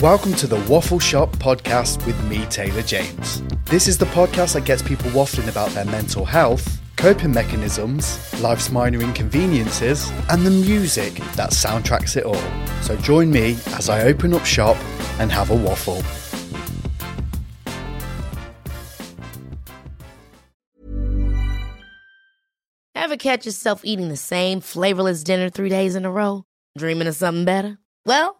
Welcome to the Waffle Shop podcast with me, Taylor James. This is the podcast that gets people waffling about their mental health, coping mechanisms, life's minor inconveniences, and the music that soundtracks it all. So join me as I open up shop and have a waffle. Ever catch yourself eating the same flavorless dinner three days in a row? Dreaming of something better? Well,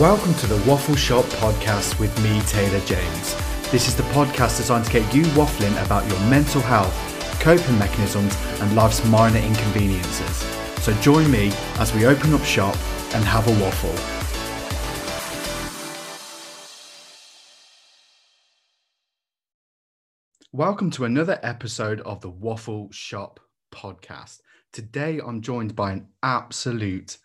Welcome to the Waffle Shop podcast with me, Taylor James. This is the podcast designed to get you waffling about your mental health, coping mechanisms, and life's minor inconveniences. So join me as we open up shop and have a waffle. Welcome to another episode of the Waffle Shop podcast. Today I'm joined by an absolute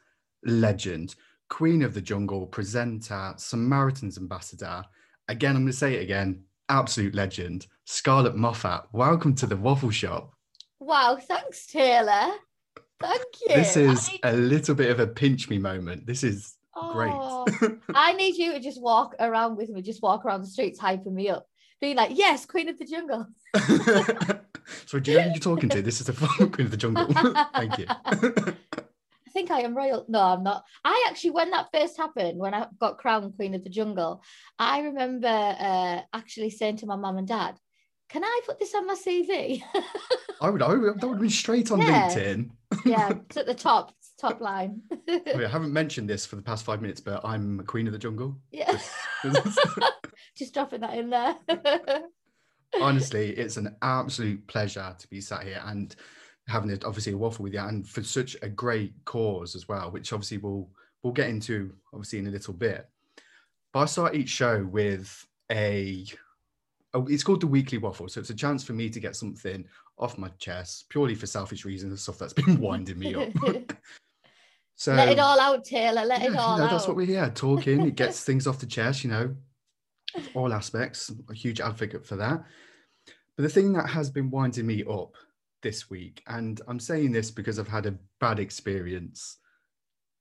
legend, Queen of the Jungle, presenter, Samaritan's ambassador. Again, I'm going to say it again, absolute legend, Scarlett Moffatt. Welcome to the Waffle Shop. Wow, thanks, Taylor. Thank you. This is I, a little bit of a pinch me moment. This is oh, great. I need you to just walk around with me, just walk around the streets, hyping me up, being like, "Yes, Queen of the Jungle." so, do you know who you're talking to? This is the Queen of the Jungle. Thank you. I think I am royal. No, I'm not. I actually, when that first happened, when I got crowned Queen of the Jungle, I remember uh, actually saying to my mum and dad, "Can I put this on my CV?" I would. I would that would have been straight on Yeah. LinkedIn. yeah, it's at the top, it's top line. I haven't mentioned this for the past five minutes, but I'm a Queen of the Jungle. yeah, just dropping that in there. Honestly, it's an absolute pleasure to be sat here and having a, obviously a waffle with you, and for such a great cause as well, which obviously we'll we'll get into obviously in a little bit. But I start each show with a, oh, it's called the weekly waffle, so it's a chance for me to get something off my chest purely for selfish reasons, and stuff that's been winding me up. so Let it all out, Taylor. Let it all you know, out. that's what we're here talking. It gets things off the chest, you know, all aspects. A huge advocate for that. But the thing that has been winding me up this week, and I'm saying this because I've had a bad experience.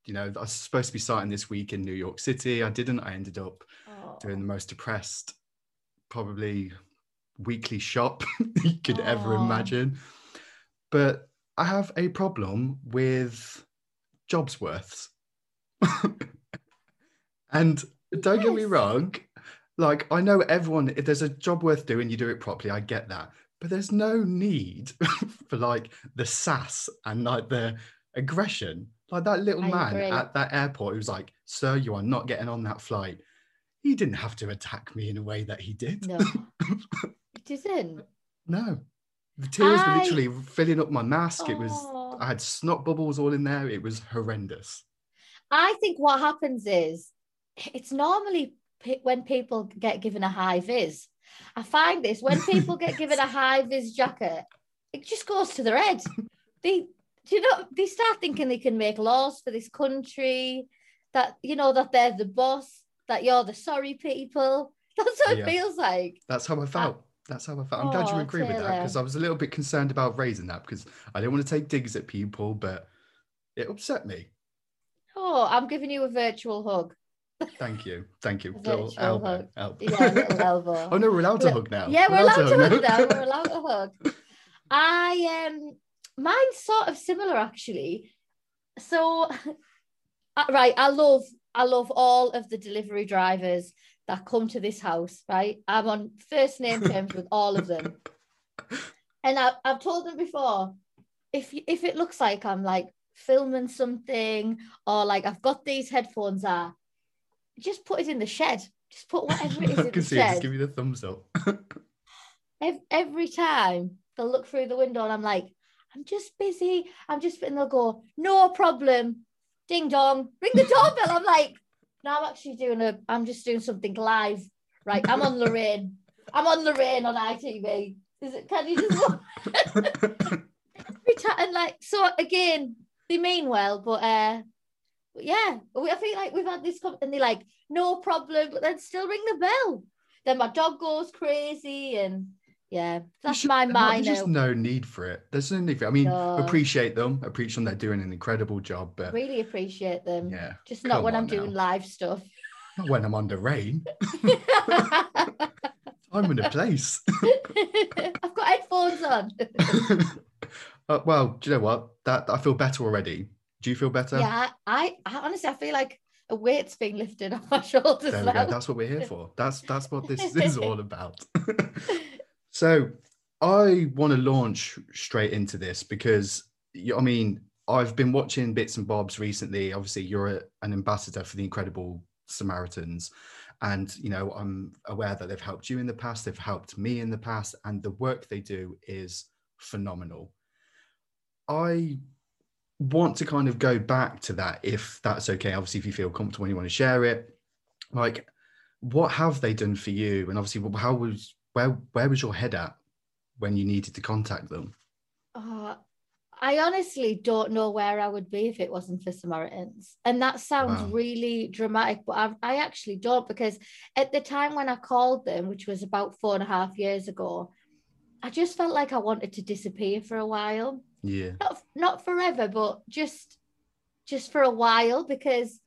You know, I was supposed to be starting this week in New York City. I didn't. I ended up Oh. doing the oh. most depressed, probably weekly shop you could ever oh. imagine. But I have a problem with jobs worths. and don't get me wrong, like I know everyone, if there's a job worth doing, you do it properly. I get that. But there's no need for like the sass and like the aggression. Like that little I man agree. at that airport who was like, Sir, you are not getting on that flight. He didn't have to attack me in a way that he did. No, it isn't. No. The tears were literally filling up my mask. It was Oh. I had snot bubbles all in there. It was horrendous. I think what happens is it's normally when people get given a high vis. I find this when people get given a high vis jacket, it just goes to their head. They, do you know, they start thinking they can make laws for this country, that you know that they're the boss, that you're the sorry people. That's what Yeah. it feels like. That's how I felt. That's how I felt. I'm glad you Oh, agree with that because I was a little bit concerned about raising that because I didn't want to take digs at people, but it upset me. Oh, I'm giving you a virtual hug. Thank you. Thank you. Little elbow. hug. elbow. Yeah, little elbow. oh no, we're allowed to hug now. Yeah, we're allowed to hug now. We're allowed to hug. I um mine's sort of similar actually. So uh, right, I love I love all of the delivery drivers that come to this house, right? I'm on first name terms with all of them. And I, I've told them before, if you- if it looks like I'm like filming something or like I've got these headphones are, just put it in the shed. Just put whatever it is I in can the see it. Just shed give me the thumbs up. every, every time they'll look through the window and I'm like, I'm just busy. I'm just, and they'll go, no problem. Ding dong, ring the doorbell. I'm like, no, I'm actually doing a, I'm just doing something live. Right. I'm on Lorraine. I'm on Lorraine on ITV. Is it, can you just, every time, and like, so again, they mean well, but, uh, yeah, we- I feel like we've had this, and they're like, no problem, but then still ring the bell. Then my dog goes crazy, and yeah, that's should- my mind. There's just no need for it. There's no need for it. I mean, No. appreciate them. Appreciate them. They're doing an incredible job, but really appreciate them. yeah, Just not when I'm on doing live stuff. not when I'm on Lorraine. I'm in a place. I've got headphones on. uh, well, do you know what? That I feel better already. Do you feel better? yeah, I, I honestly I feel like a weight's been lifted off my shoulders There we now. go. That's what we're here for. That's that's what this is all about. so I want to launch straight into this because I mean I've been watching bits and bobs recently. Obviously, you're a, an ambassador for the Incredible Samaritans, and you know I'm aware that they've helped you in the past. They've helped me in the past, and the work they do is phenomenal. I want to kind of go back to that if that's okay. Obviously, if you feel comfortable and you want to share it, like what have they done for you? And obviously, how was where where was your head at when you needed to contact them? Oh, I honestly don't know where I would be if it wasn't for Samaritans. And that sounds Wow. really dramatic, but I, I actually don't because at the time when I called them, which was about four and a half years ago, I just felt like I wanted to disappear for a while. Yeah, Not not forever, but just just for a while because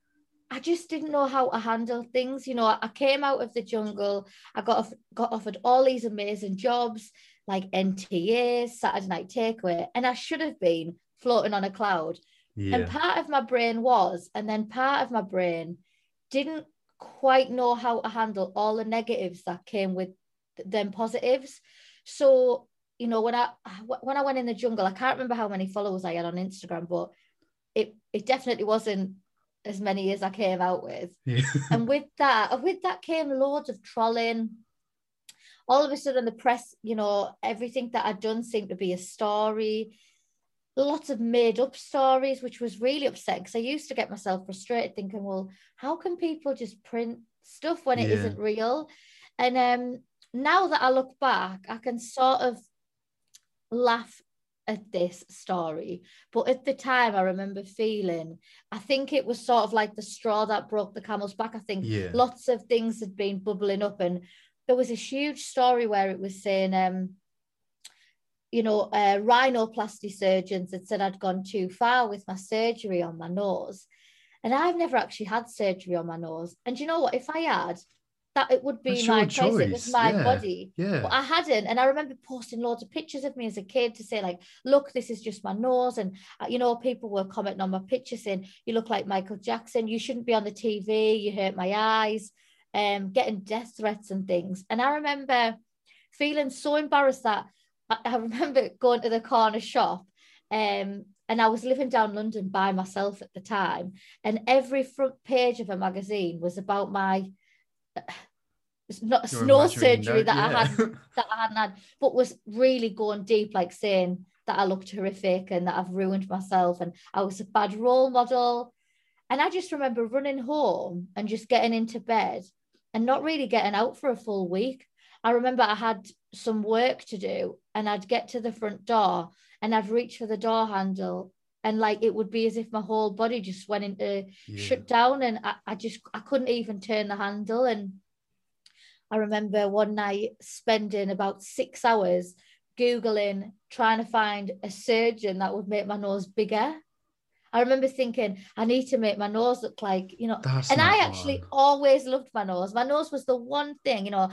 I just didn't know how to handle things. You know, I came out of the jungle. I got off, got offered all these amazing jobs like NTA, Saturday Night Takeaway, and I should have been floating on a cloud. yeah, And part of my brain was, and then part of my brain didn't quite know how to handle all the negatives that came with th- them positives. So, you know, when I when I went in the jungle, I can't remember how many followers I had on Instagram, but it it definitely wasn't as many as I came out with yeah. and with that with that came loads of trolling all of a sudden the press you know everything that i'd done seemed to be a story lots of made up stories which was really upsetting because i used to get myself frustrated thinking well how can people just print stuff when it Yeah. not real and um now that i look back i can sort of laugh at this story but at the time i remember feeling i think it was sort of like the straw that broke the camel's back. I think Yeah. lots of things had been bubbling up and there was a huge story where it was saying um you know uh, rhinoplasty surgeons had said i'd gone too far with my surgery on my nose and i've never actually had surgery on my nose. And you know what? If i had that it would be That's my choice it was my yeah. body yeah. but I hadn't. And I remember posting loads of pictures of me as a kid to say, like, look, this is just my nose. And, uh, you know, people were commenting on my picture saying, you look like Michael Jackson. You shouldn't be on the TV. You hurt my eyes. Um, getting death threats and things. And I remember feeling so embarrassed that I, I remember going to the corner shop. Um, and I was living down London by myself at the time. And every front page of a magazine was about my not imaginary surgery note, that I had that I hadn't had, but was really going deep, like saying that I looked horrific and that I've ruined myself and I was a bad role model. And I just remember running home and just getting into bed and not really getting out for a full week. I remember I had some work to do and I'd get to the front door and I'd reach for the door handle and like it would be as if my whole body just went into Yeah. shut down and I, I just I couldn't even turn the handle and I remember one night spending about six hours googling trying to find a surgeon that would make my nose bigger. I remember thinking I need to make my nose look like you know That's and I actually one. always loved my nose. My nose was the one thing, you know,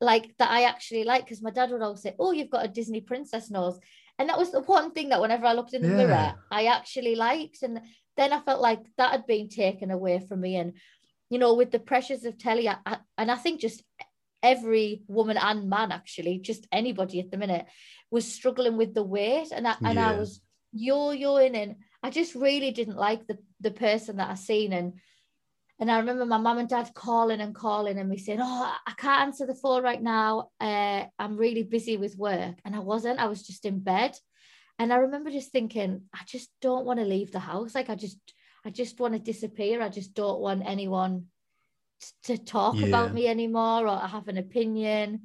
like that I actually like because my dad would always say, Oh, you've got a Disney princess nose. And that was the one thing that whenever I looked in the Yeah. mirror, I actually liked. And then I felt like that had been taken away from me. And, you know, with the pressures of telly, I, I- and I think just every woman and man, actually, just anybody at the minute, was struggling with the weight. And I, and I Yeah. was yo-yoing and I just really didn't like the, the person that I seen. And and I remember my mum and dad calling and calling and me saying, Oh, I can't answer the phone right now. Uh, I'm really busy with work. And I wasn't, I was just in bed. And I remember just thinking, I just don't want to leave the house. Like I just, I just want to disappear. I just don't want anyone t- to talk Yeah. about me anymore or have an opinion.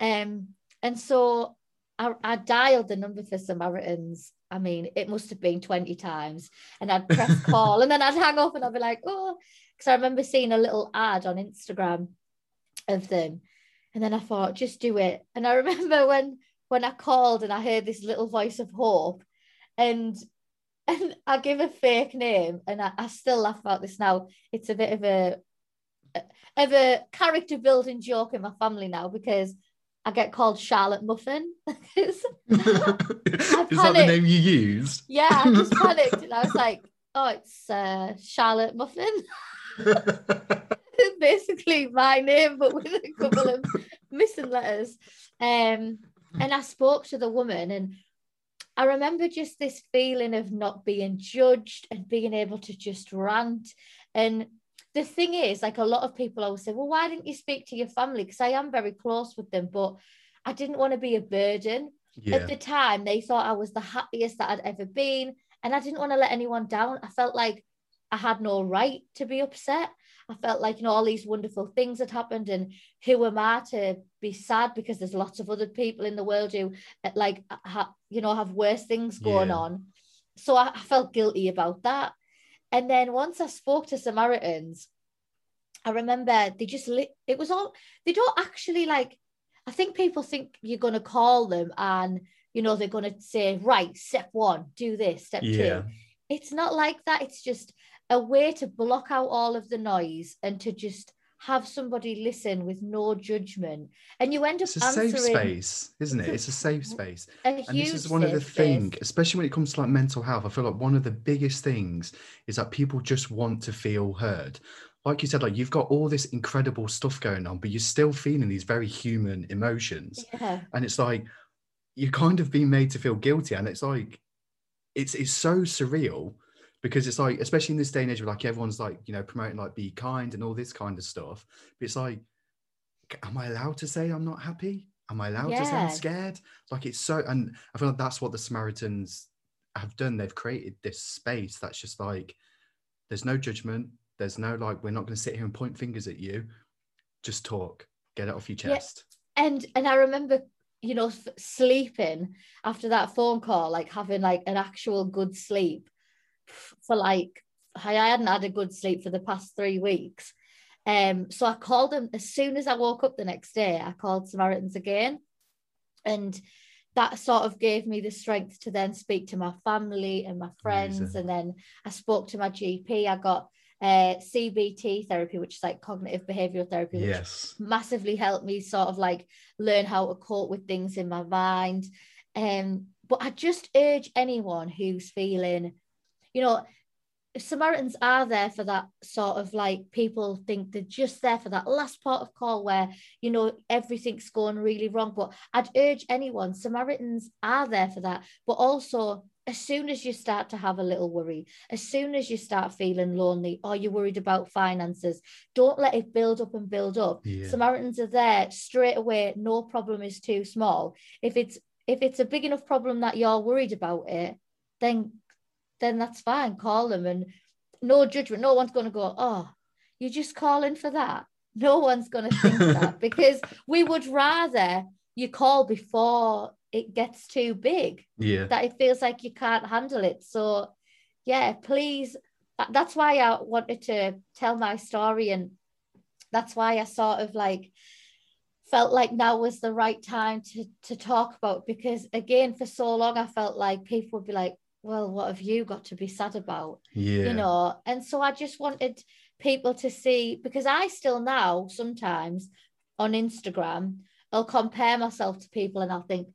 Um, and so I, I dialed the number for Samaritans. I mean, it must have been 20 times. And I'd press call and then I'd hang up and I'd be like, oh, because I remember seeing a little ad on Instagram of them. And then I thought, just do it. And I remember when when I called and I heard this little voice of hope and and I give a fake name and I, I still laugh about this now. It's a bit of a of a character building joke in my family now because I get called Charlotte Muffin. Is that the name you used? yeah, I just panicked and I was like, oh, it's uh, Charlotte Muffin. basically my name, but with a couple of missing letters. Um, and I spoke to the woman, and I remember just this feeling of not being judged and being able to just rant. And the thing is, like a lot of people always say, well, why didn't you speak to your family? Because I am very close with them, but I didn't want to be a burden. yeah. At the time, they thought I was the happiest that I'd ever been. And I didn't want to let anyone down. I felt like I had no right to be upset. I felt like, you know, all these wonderful things had happened. And who am I to be sad because there's lots of other people in the world who, like, ha- you know, have worse things going Yeah. on. So I, I felt guilty about that. And then once I spoke to Samaritans, I remember they just lit, it was all, they don't actually like, I think people think you're going to call them and, you know, they're going to say, right, step one, do this, step Yeah. two. It's not like that. It's just a way to block out all of the noise and to just have somebody listen with no judgment. And you end up It's a safe answering space, isn't it? It's a safe space. a And this is one of the safe things, especially when it comes to like mental health. I feel like one of the biggest things is that people just want to feel heard. Like you said, like you've got all this incredible stuff going on, but you're still feeling these very human emotions. Yeah. And it's like you're kind of being made to feel guilty. And it's like it's it's so surreal because it's like, especially in this day and age where like everyone's like, you know, promoting like be kind and all this kind of stuff. But it's like, am I allowed to say I'm not happy? Am I allowed to say I'm scared? Like it's so, and I feel like that's what the Samaritans have done. They've created this space that's just like, there's no judgment. There's no like, we're not going to sit here and point fingers at you. Just talk, get it off your Yeah. chest. and and I remember you know f- sleeping after that phone call like having like an actual good sleep for like I I hadn't had a good sleep for the past three weeks um so I called them as soon as I woke up the next day I called Samaritans again and that sort of gave me the strength to then speak to my family and my friends Amazing. and then I spoke to my GP I got uh, CBT therapy which is like cognitive behavioral therapy which Yes. massively helped me sort of like learn how to cope with things in my mind. Um, but I just urge anyone who's feeling, you know, Samaritans are there for that sort of like people think they're just there for that last part of call where you know everything's going really wrong. But I'd urge anyone, Samaritans are there for that, but also as soon as you start to have a little worry, as soon as you start feeling lonely or you're worried about finances, don't let it build up and build up. Yeah. Samaritans are there straight away. No problem is too small. If it's if it's a big enough problem that you're worried about it, then then that's fine. Call them and no judgment. No one's going to go, oh, you're just calling for that. No one's going to think that because we would rather you call before it gets too big. Yeah. That it feels like you can't handle it. So, yeah, please. That's why I wanted to tell my story. And that's why I sort of like felt like now was the right time to to talk about because again for so long I felt like people would be like well what have you got to be sad about? Yeah. you know and so I just wanted people to see because I still now sometimes on Instagram I'll compare myself to people and I'll think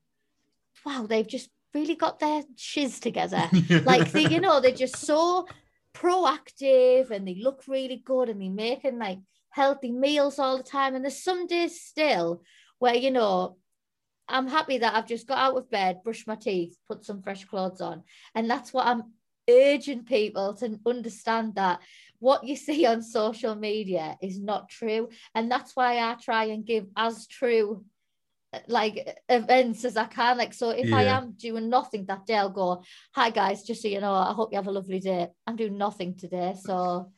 wow they've just really got their shiz together. Like they, you know they're just so proactive and they look really good and they're making like healthy meals all the time. And there's some days still where you know I'm happy that I've just got out of bed brushed my teeth put some fresh clothes on and that's what I'm urging people to understand that what you see on social media is not true and that's why I try and give as true like events as I can. Like, so if I am doing nothing that day, I'll go, Hi guys, just so you know, I hope you have a lovely day. I'm doing nothing today. So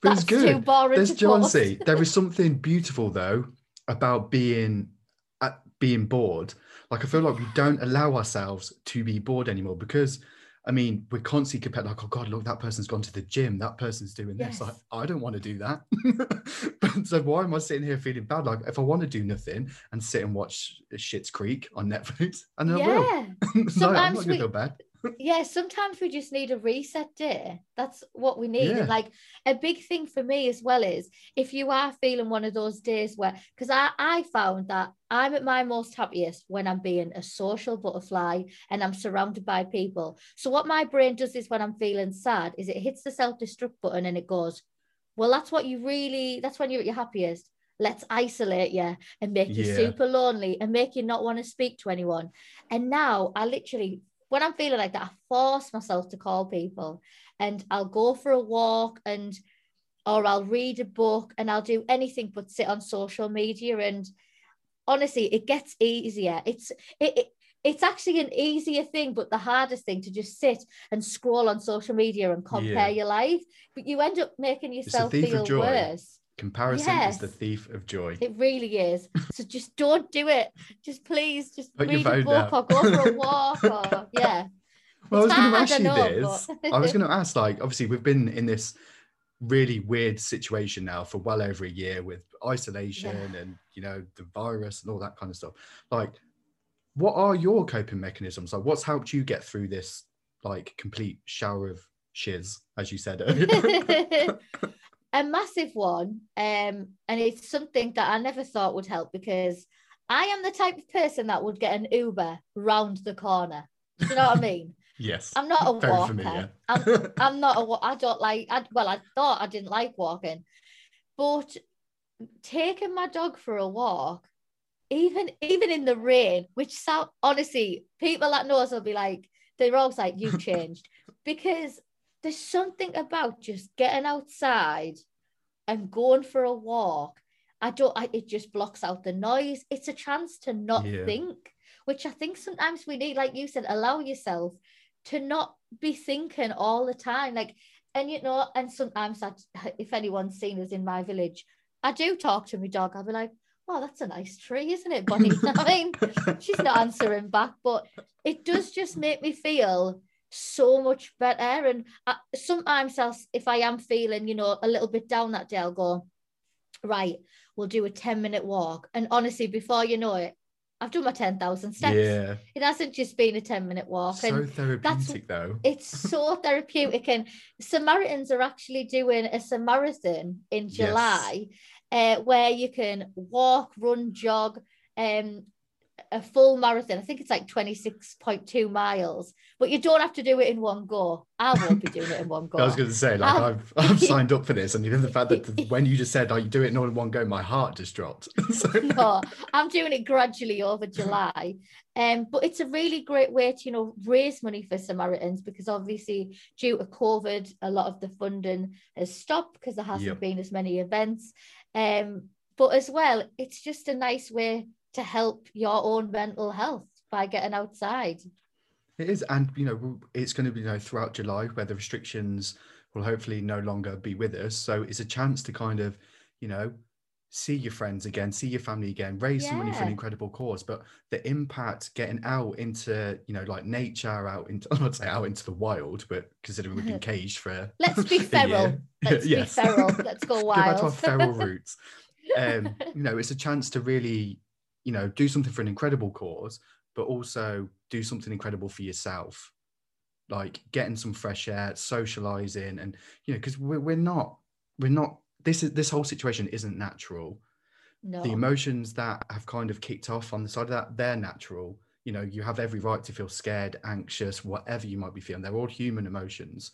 But it's that's too boring. There's John C. There is something beautiful though about being being bored. Like I feel like we don't allow ourselves to be bored anymore because I mean we're constantly compared like, oh God, look, that person's gone to the gym, that person's doing this. Yes. Like, I don't want to do that. but so why am I sitting here feeling bad? Like if I want to do nothing and sit and watch Schitt's Creek on Netflix, and then I will. Yeah. no, I'm not gonna we- feel bad. Yeah, sometimes we just need a reset day. That's what we need. Yeah. And like a big thing for me as well is if you are feeling one of those days where, because I, I found that I'm at my most happiest when I'm being a social butterfly and I'm surrounded by people. So what my brain does is when I'm feeling sad is it hits the self-destruct button and it goes, well, that's what you really, that's when you're at your happiest. Let's isolate you and make you Yeah. super lonely and make you not want to speak to anyone. And now I literally when I'm feeling like that, I force myself to call people and I'll go for a walk and or I'll read a book and I'll do anything but sit on social media. And honestly, it gets easier. It's it, it it's actually an easier thing, but the hardest thing to just sit and scroll on social media and compare Yeah. your life. But you end up making yourself feel worse. Comparison is the thief of joy. It really is. So just don't do it. Just please, just Put your read a book down. or go for a walk or yeah. Well, I was going to ask you this. but- I was going to ask, like, obviously, we've been in this really weird situation now for well over a year with isolation and you know the virus and all that kind of stuff. Like, what are your coping mechanisms? Like, what's helped you get through this like complete shower of shiz, as you said earlier? a massive one. Um, and it's something that I never thought would help because I am the type of person that would get an Uber round the corner. Do you know what I mean? yes, I'm not a very walker. familiar. I'm, I'm not a. I don't like. I, well, I thought I didn't like walking, but taking my dog for a walk, even even in the rain, which sound honestly, people that know us will be like, they're always like, "You've changed," because there's something about just getting outside and going for a walk. I don't. I, it just blocks out the noise. It's a chance to not Yeah. think, which I think sometimes we need. Like you said, allow yourself to not be thinking all the time. Like, and you know, and sometimes I, if anyone's seen us in my village, I do talk to my dog. I'll be like, "Oh, that's a nice tree, isn't it, Bonnie?" I mean, she's not answering back, but it does just make me feel so much better. And I, sometimes I'll, if I am feeling, you know, a little bit down that day, I'll go, right, we'll do a 10 minute walk. And honestly, before you know it, I've done my 10,000 steps. yeah, It hasn't just been a 10 minute walk. It's so and therapeutic though. it's so therapeutic. And Samaritans are actually doing a Samaritan in Yes. July uh, where you can walk, run, jog, um, a full marathon. I think it's like 26.2 miles, but you don't have to do it in one go. I won't be doing it in one go. I was going to say, like, Um, I've I've signed up for this, and even the fact that when you just said, "Oh, you do it in all in one go," my heart just dropped. so, no, I'm doing it gradually over July. Um, but it's a really great way to, you know, raise money for Samaritans because obviously due to COVID, a lot of the funding has stopped because there hasn't Yep. been as many events. Um, but as well, it's just a nice way to help your own mental health by getting outside. It is, and you know, it's going to be you know throughout July where the restrictions will hopefully no longer be with us. So it's a chance to kind of, you know, see your friends again, see your family again, raise some money for an incredible cause. But the impact getting out into, you know, like nature, out into, I'm not say out into the wild, but considering we've been caged for Let's be feral. Let's Yes. be feral. Let's go wild. Go back to our feral roots. Um, you know, it's a chance to really, you know, do something for an incredible cause, but also do something incredible for yourself. Like getting some fresh air, socializing, and you know, because we're, we're not, we're not. This is this whole situation isn't natural. no. The emotions that have kind of kicked off on the side of that, they're natural. You know, you have every right to feel scared, anxious, whatever you might be feeling. They're all human emotions.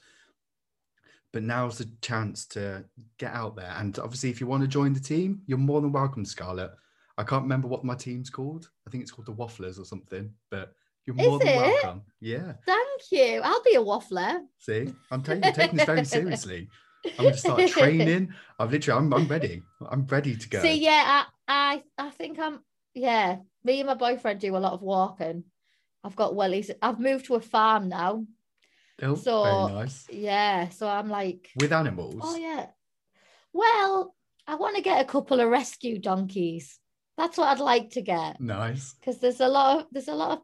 But now's the chance to get out there. And obviously, if you want to join the team, you're more than welcome, Scarlett. I can't remember what my team's called. I think it's called the Wafflers or something. But you're more Is than it? welcome. Yeah. Thank you. I'll be a waffler. See, I'm taking, taking this very seriously. I'm going to start training. I've literally, I'm, I'm ready. I'm ready to go. See, yeah, I, I, I think I'm. Yeah, me and my boyfriend do a lot of walking. I've got wellies. I've moved to a farm now. Oh, so- very nice. Yeah, so I'm like, With animals. oh yeah. Well, I want to get a couple of rescue donkeys. That's what I'd like to get Nice. because there's a lot of there's a lot of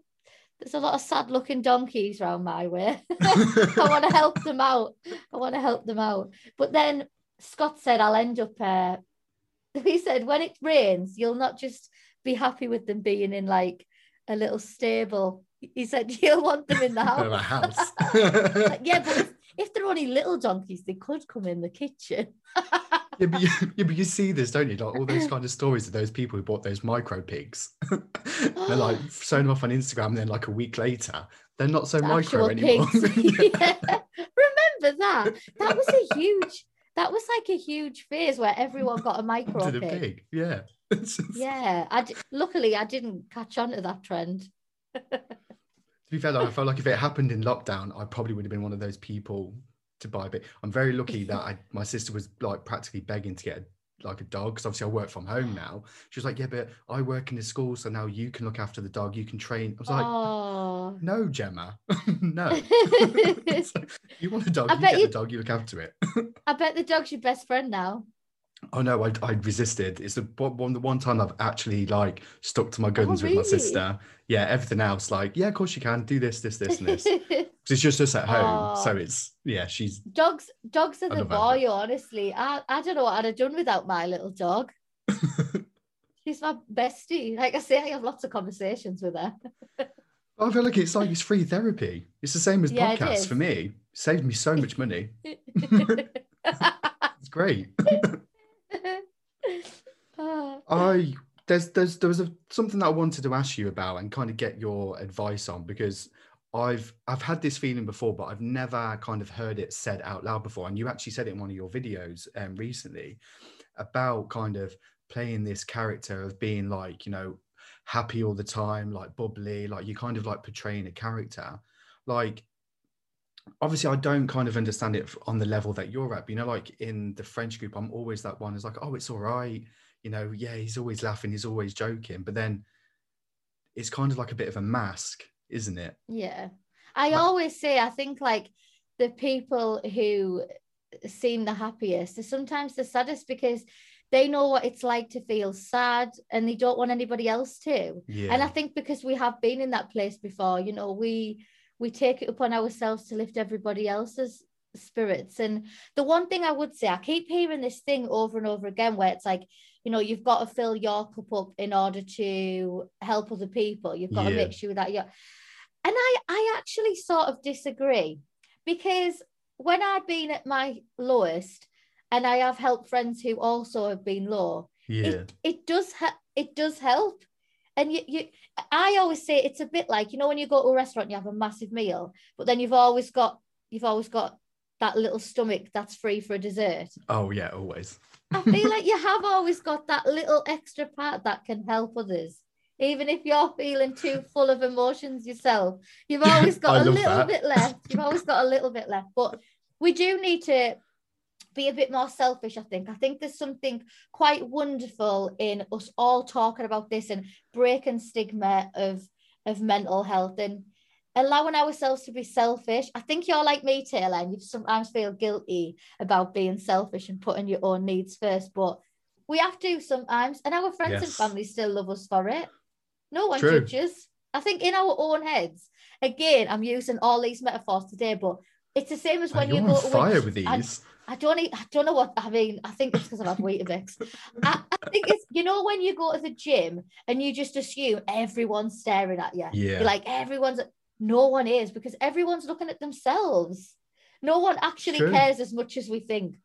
there's a lot of sad looking donkeys around my way. I want to help them out. I want to help them out. But then Scott said I'll end up. Uh, he said when it rains, you'll not just be happy with them being in like a little stable. He said you'll want them in the Out of a house. house. Like, yeah, but if, if they're only little donkeys, they could come in the kitchen. Yeah, but you, yeah, but you see this, don't you? Like all those kind of stories of those people who bought those micro pigs. they're like showing them off on Instagram, and then like a week later, they're not so micro anymore. Yeah. Remember that? That was a huge. That was like a huge phase where everyone got a micro pig. pig. Yeah. Yeah, I d- luckily I didn't catch on to that trend. To be fair, though, I felt like if it happened in lockdown, I probably would have been one of those people to buy a bit. I'm very lucky mm-hmm. that I, my sister was like practically begging to get a, like a dog because obviously I work from home now. She was like, "Yeah, but I work in the school, so now you can look after the dog. You can train." I was like, oh, "No, Gemma, no. You want a dog? I you bet get you- the dog. You look after it." I bet the dog's your best friend now. Oh no, I, I resisted. It's the one, one- the one time I've actually like stuck to my oh, guns with my Oh, sister. Yeah, everything else like, yeah, of course you can do this, this, this, and this. 'Cause it's just us at home, so Oh. it's yeah, she's dogs, dogs are the boy. Honestly, I, I don't know what I'd have done without my little dog. She's my bestie. Like I say, I have lots of conversations with her. I feel like it's like it's free therapy. It's the same as Yeah, podcasts for me. It Saved me so much money. It's great. I there's there's there was a, something that I wanted to ask you about and kind of get your advice on because I've I've had this feeling before, but I've never kind of heard it said out loud before. And you actually said it in one of your videos um, recently about kind of playing this character of being like you know happy all the time, like bubbly, like you kind of like portraying a character, like. Obviously, I don't kind of understand it on the level that you're at. But you know, like in the French group, I'm always that one. Is like, oh, it's all right you know, yeah, he's always laughing, he's always joking, but then it's kind of like a bit of a mask, isn't it? yeah. I Like- always say, I think like the people who seem the happiest are sometimes the saddest because they know what it's like to feel sad and they don't want anybody else to. Yeah. And I think because we have been in that place before, you know, we we take it upon ourselves to lift everybody else's spirits. And the one thing I would say, I keep hearing this thing over and over again where it's like, you know, you've got to fill your cup up in order to help other people. You've got to make sure that you're and I I actually sort of disagree because when I've been at my lowest and I have helped friends who also have been low, yeah. it, it does ha- it does help and you, you i always say it's a bit like you know when you go to a restaurant and you have a massive meal but then you've always got you've always got that little stomach that's free for a dessert oh yeah, always. i feel like you have always got that little extra part that can help others even if you're feeling too full of emotions yourself you've always got a little that. bit left you've always got a little bit left but we do need to be a bit more selfish i think i think there's something quite wonderful in us all talking about this and breaking stigma of of mental health and allowing ourselves to be selfish. I think you're like me, Taylor, and you sometimes feel guilty about being selfish and putting your own needs first, but we have to sometimes, and our friends and family still love us for it. No one True. judges. I think in our own heads, again, I'm using all these metaphors today, but it's the same as when on go to fire with I- these. I don't I don't know what I mean. I think it's because I've had Weetabix. I, I think it's you know when you go to the gym and you just assume everyone's staring at you. Yeah. You're like everyone's no one is because everyone's looking at themselves. No one actually True. cares as much as we think.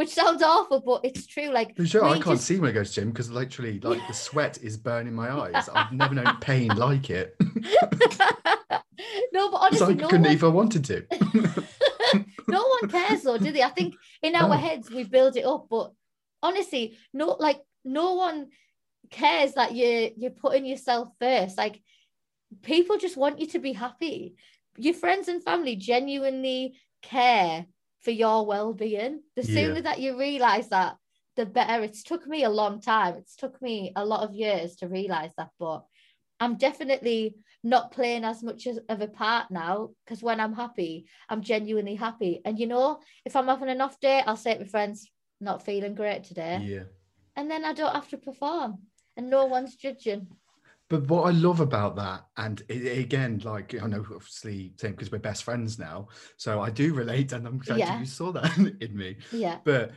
Which sounds awful, but it's true. Like For sure, I can't just- see when I go to gym because literally, like the sweat is burning my eyes. I've never known pain like it. no, but honestly, like I no couldn't one, if I wanted to. no one cares though, do they? I think in our No. heads we build it up, but honestly, no, like no one cares that you you're putting yourself first. Like people just want you to be happy. Your friends and family genuinely care for your well-being. The Yeah. sooner that you realize that, the better. It's took me a long time. It's took me a lot of years to realize that, but I'm definitely not playing as much as, of a part now because when I'm happy, I'm genuinely happy. And you know, if I'm having an off day, I'll say to my friends, not feeling great today. yeah. And then I don't have to perform and no one's judging. But what I love about that, and it, again, like I know, obviously, same because we're best friends now, so I do relate, and I'm glad Yeah. you saw that in me. Yeah. But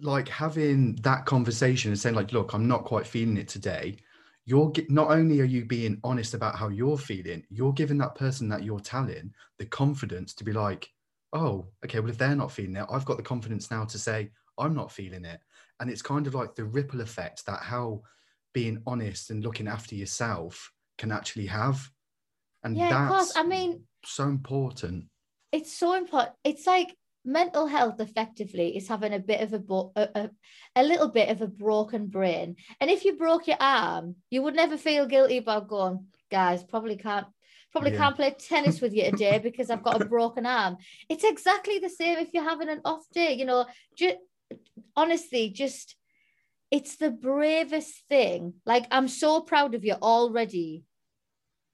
like having that conversation and saying, like, look, I'm not quite feeling it today. You're not only are you being honest about how you're feeling, you're giving that person that you're telling the confidence to be like, oh, okay, well, if they're not feeling it, I've got the confidence now to say I'm not feeling it, and it's kind of like the ripple effect that how being honest and looking after yourself can actually have. And Yeah, of course. I mean, so important. it's so important. It's like mental health effectively is having a bit of a, bo- a, a a little bit of a broken brain. And if you broke your arm, you would never feel guilty about going, guys, probably can't probably Yeah. can't play tennis with you today because I've got a broken arm. It's exactly the same if you're having an off day, you know, just honestly, just it's the bravest thing. Like I'm so proud of you already.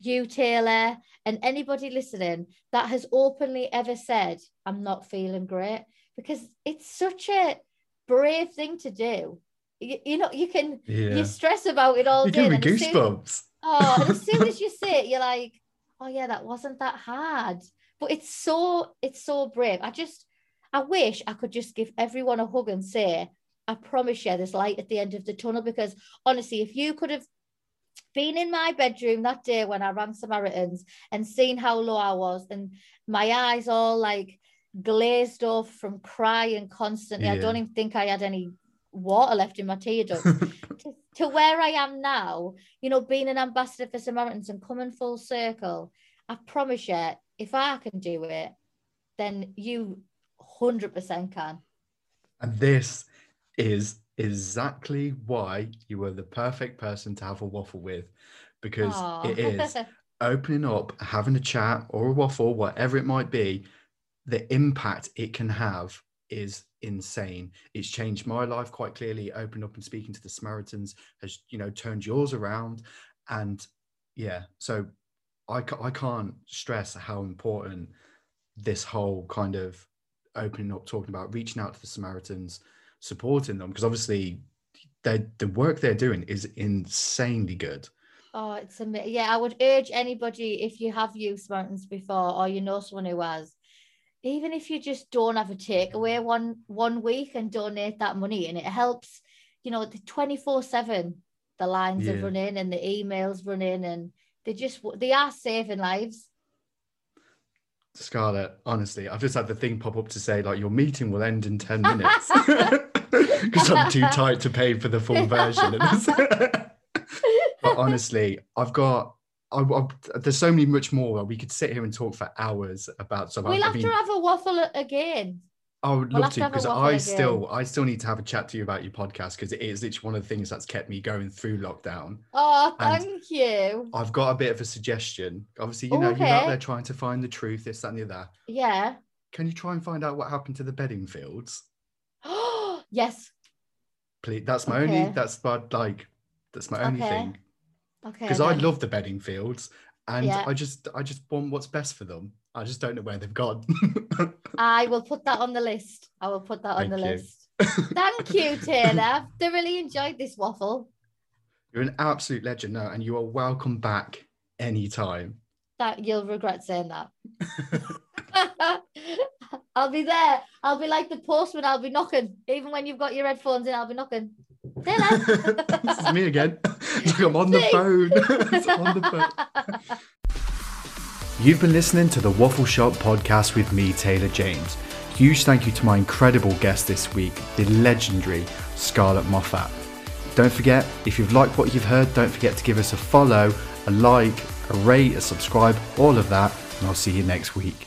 You, Taylor, and anybody listening that has openly ever said, I'm not feeling great, because it's such a brave thing to do. You, you know, you can Yeah. you stress about it all You day. give me and soon- goosebumps. Oh, and as soon as you say it, you're like, oh yeah, that wasn't that hard. But it's so it's so brave. I just I wish I could just give everyone a hug and say, I promise you there's light at the end of the tunnel. Because honestly, if you could have been in my bedroom that day when I ran Samaritans and seen how low I was, and my eyes all like glazed off from crying constantly. I don't even think I had any water left in my tear ducts to, to where I am now, you know, being an ambassador for Samaritans and coming full circle, I promise you, if I can do it, then you 100% can. And this is exactly why you were the perfect person to have a waffle with because Aw. it is opening up, having a chat or a waffle, whatever it might be, the impact it can have is insane. It's changed my life quite clearly. Opening up and speaking to the Samaritans has, you know, turned yours around. And yeah, so I, I can't stress how important this whole kind of opening up, talking about reaching out to the Samaritans, supporting them, because obviously the work they're doing is insanely good. Oh, it's amazing. Yeah, I would urge anybody if you have used Samaritans before or you know someone who has, even if you just don't have a takeaway one one week and donate that money, and it helps, you know, the 24-7, the lines are Yeah. running and the emails running and they just they are saving lives. Scarlett, honestly, I've just had the thing pop up to say like your meeting will end in 10 minutes because I'm too tight to pay for the full version. but honestly, I've got, I, I, there's so many much more. We could sit here and talk for hours about some. We'll I have mean, to have a waffle again. I would we'll love to to have a because I again. still, I still need to have a chat to you about your podcast because it is literally one of the things that's kept me going through lockdown. Oh, And- thank you. I've got a bit of a suggestion. Obviously, you Oh, know, you're out there trying to find the truth, this, that, and the other. Yeah. Can you try and find out what happened to the Bedingfields? Yes. Please, that's my only. That's my like. That's my only Okay. thing Okay. because I love the Bedingfields, and Yeah. I just I just want what's best for them. I just don't know where they've gone. I will put that on the list. I will put that on the you. list. Thank you, Taylor. I've thoroughly enjoyed this waffle. You're an absolute legend now, and you are welcome back anytime. That you'll regret saying that. I'll be there. I'll be like the postman. I'll be knocking, even when you've got your headphones in. I'll be knocking. Taylor. this is me again. Look, I'm on the phone. On the phone. You've been listening to the Waffle Shop podcast with me, Taylor James. Huge thank you to my incredible guest this week, the legendary Scarlett Moffatt. Don't forget, if you've liked what you've heard, don't forget to give us a follow, a like, a rate, a subscribe, all of that, and I'll see you next week.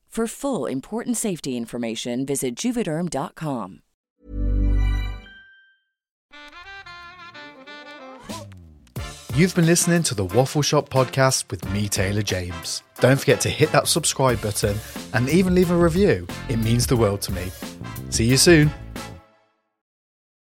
For full important safety information, visit juvederm.com. You've been listening to the Waffle Shop podcast with me, Taylor James. Don't forget to hit that subscribe button and even leave a review. It means the world to me. See you soon.